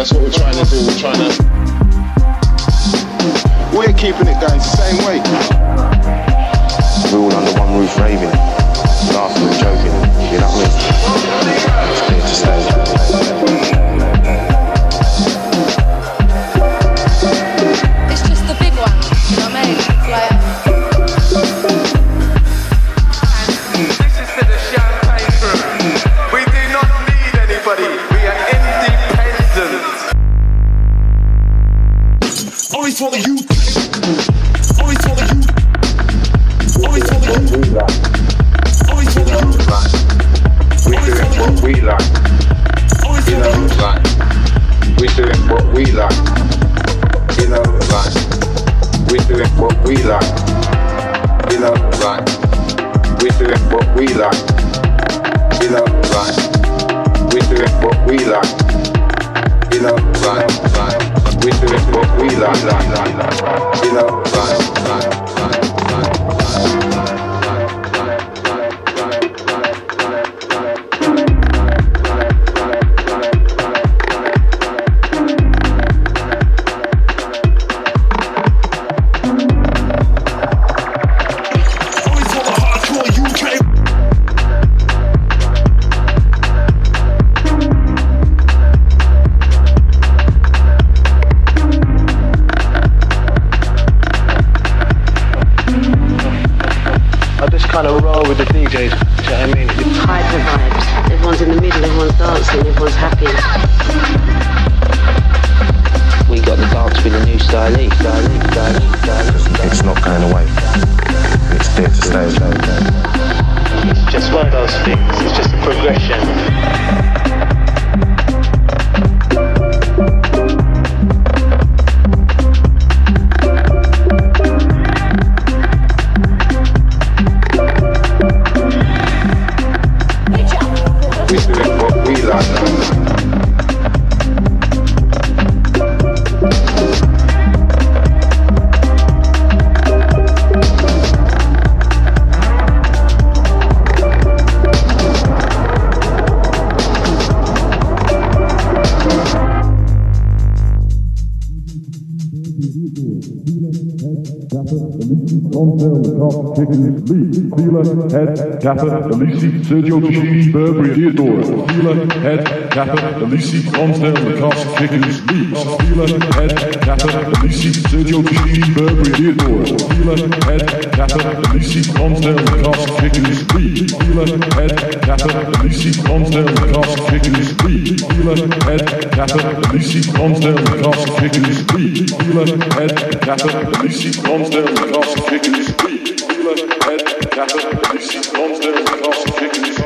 That's what we're trying to do. We're trying to. We're keeping it going the same way. It's not going away. It's there to stay. Fila, Head, Kappa, Elisi, Sergio Tashini, Burberry, Theodore. Fila, Head, Kappa, Elisi, Lonsdale, Lacoste, Kickers League. Fila, Head, Kappa, Elisi, Sergio Tashini, Burberry, Theodore. Fila, Head, Kappa, Elisi, Lonsdale, Lacoste, Kickers League. Fila, Head, Kappa, Elisi, Lonsdale, Lacoste, Kickers League. Fila, Head, Kappa, Elisi, Lonsdale, Lacoste, Kickers League. Fila, Head, Kappa, Elisi, Lonsdale, Lacoste, Kickers League. shattered, its bones then across the thickness.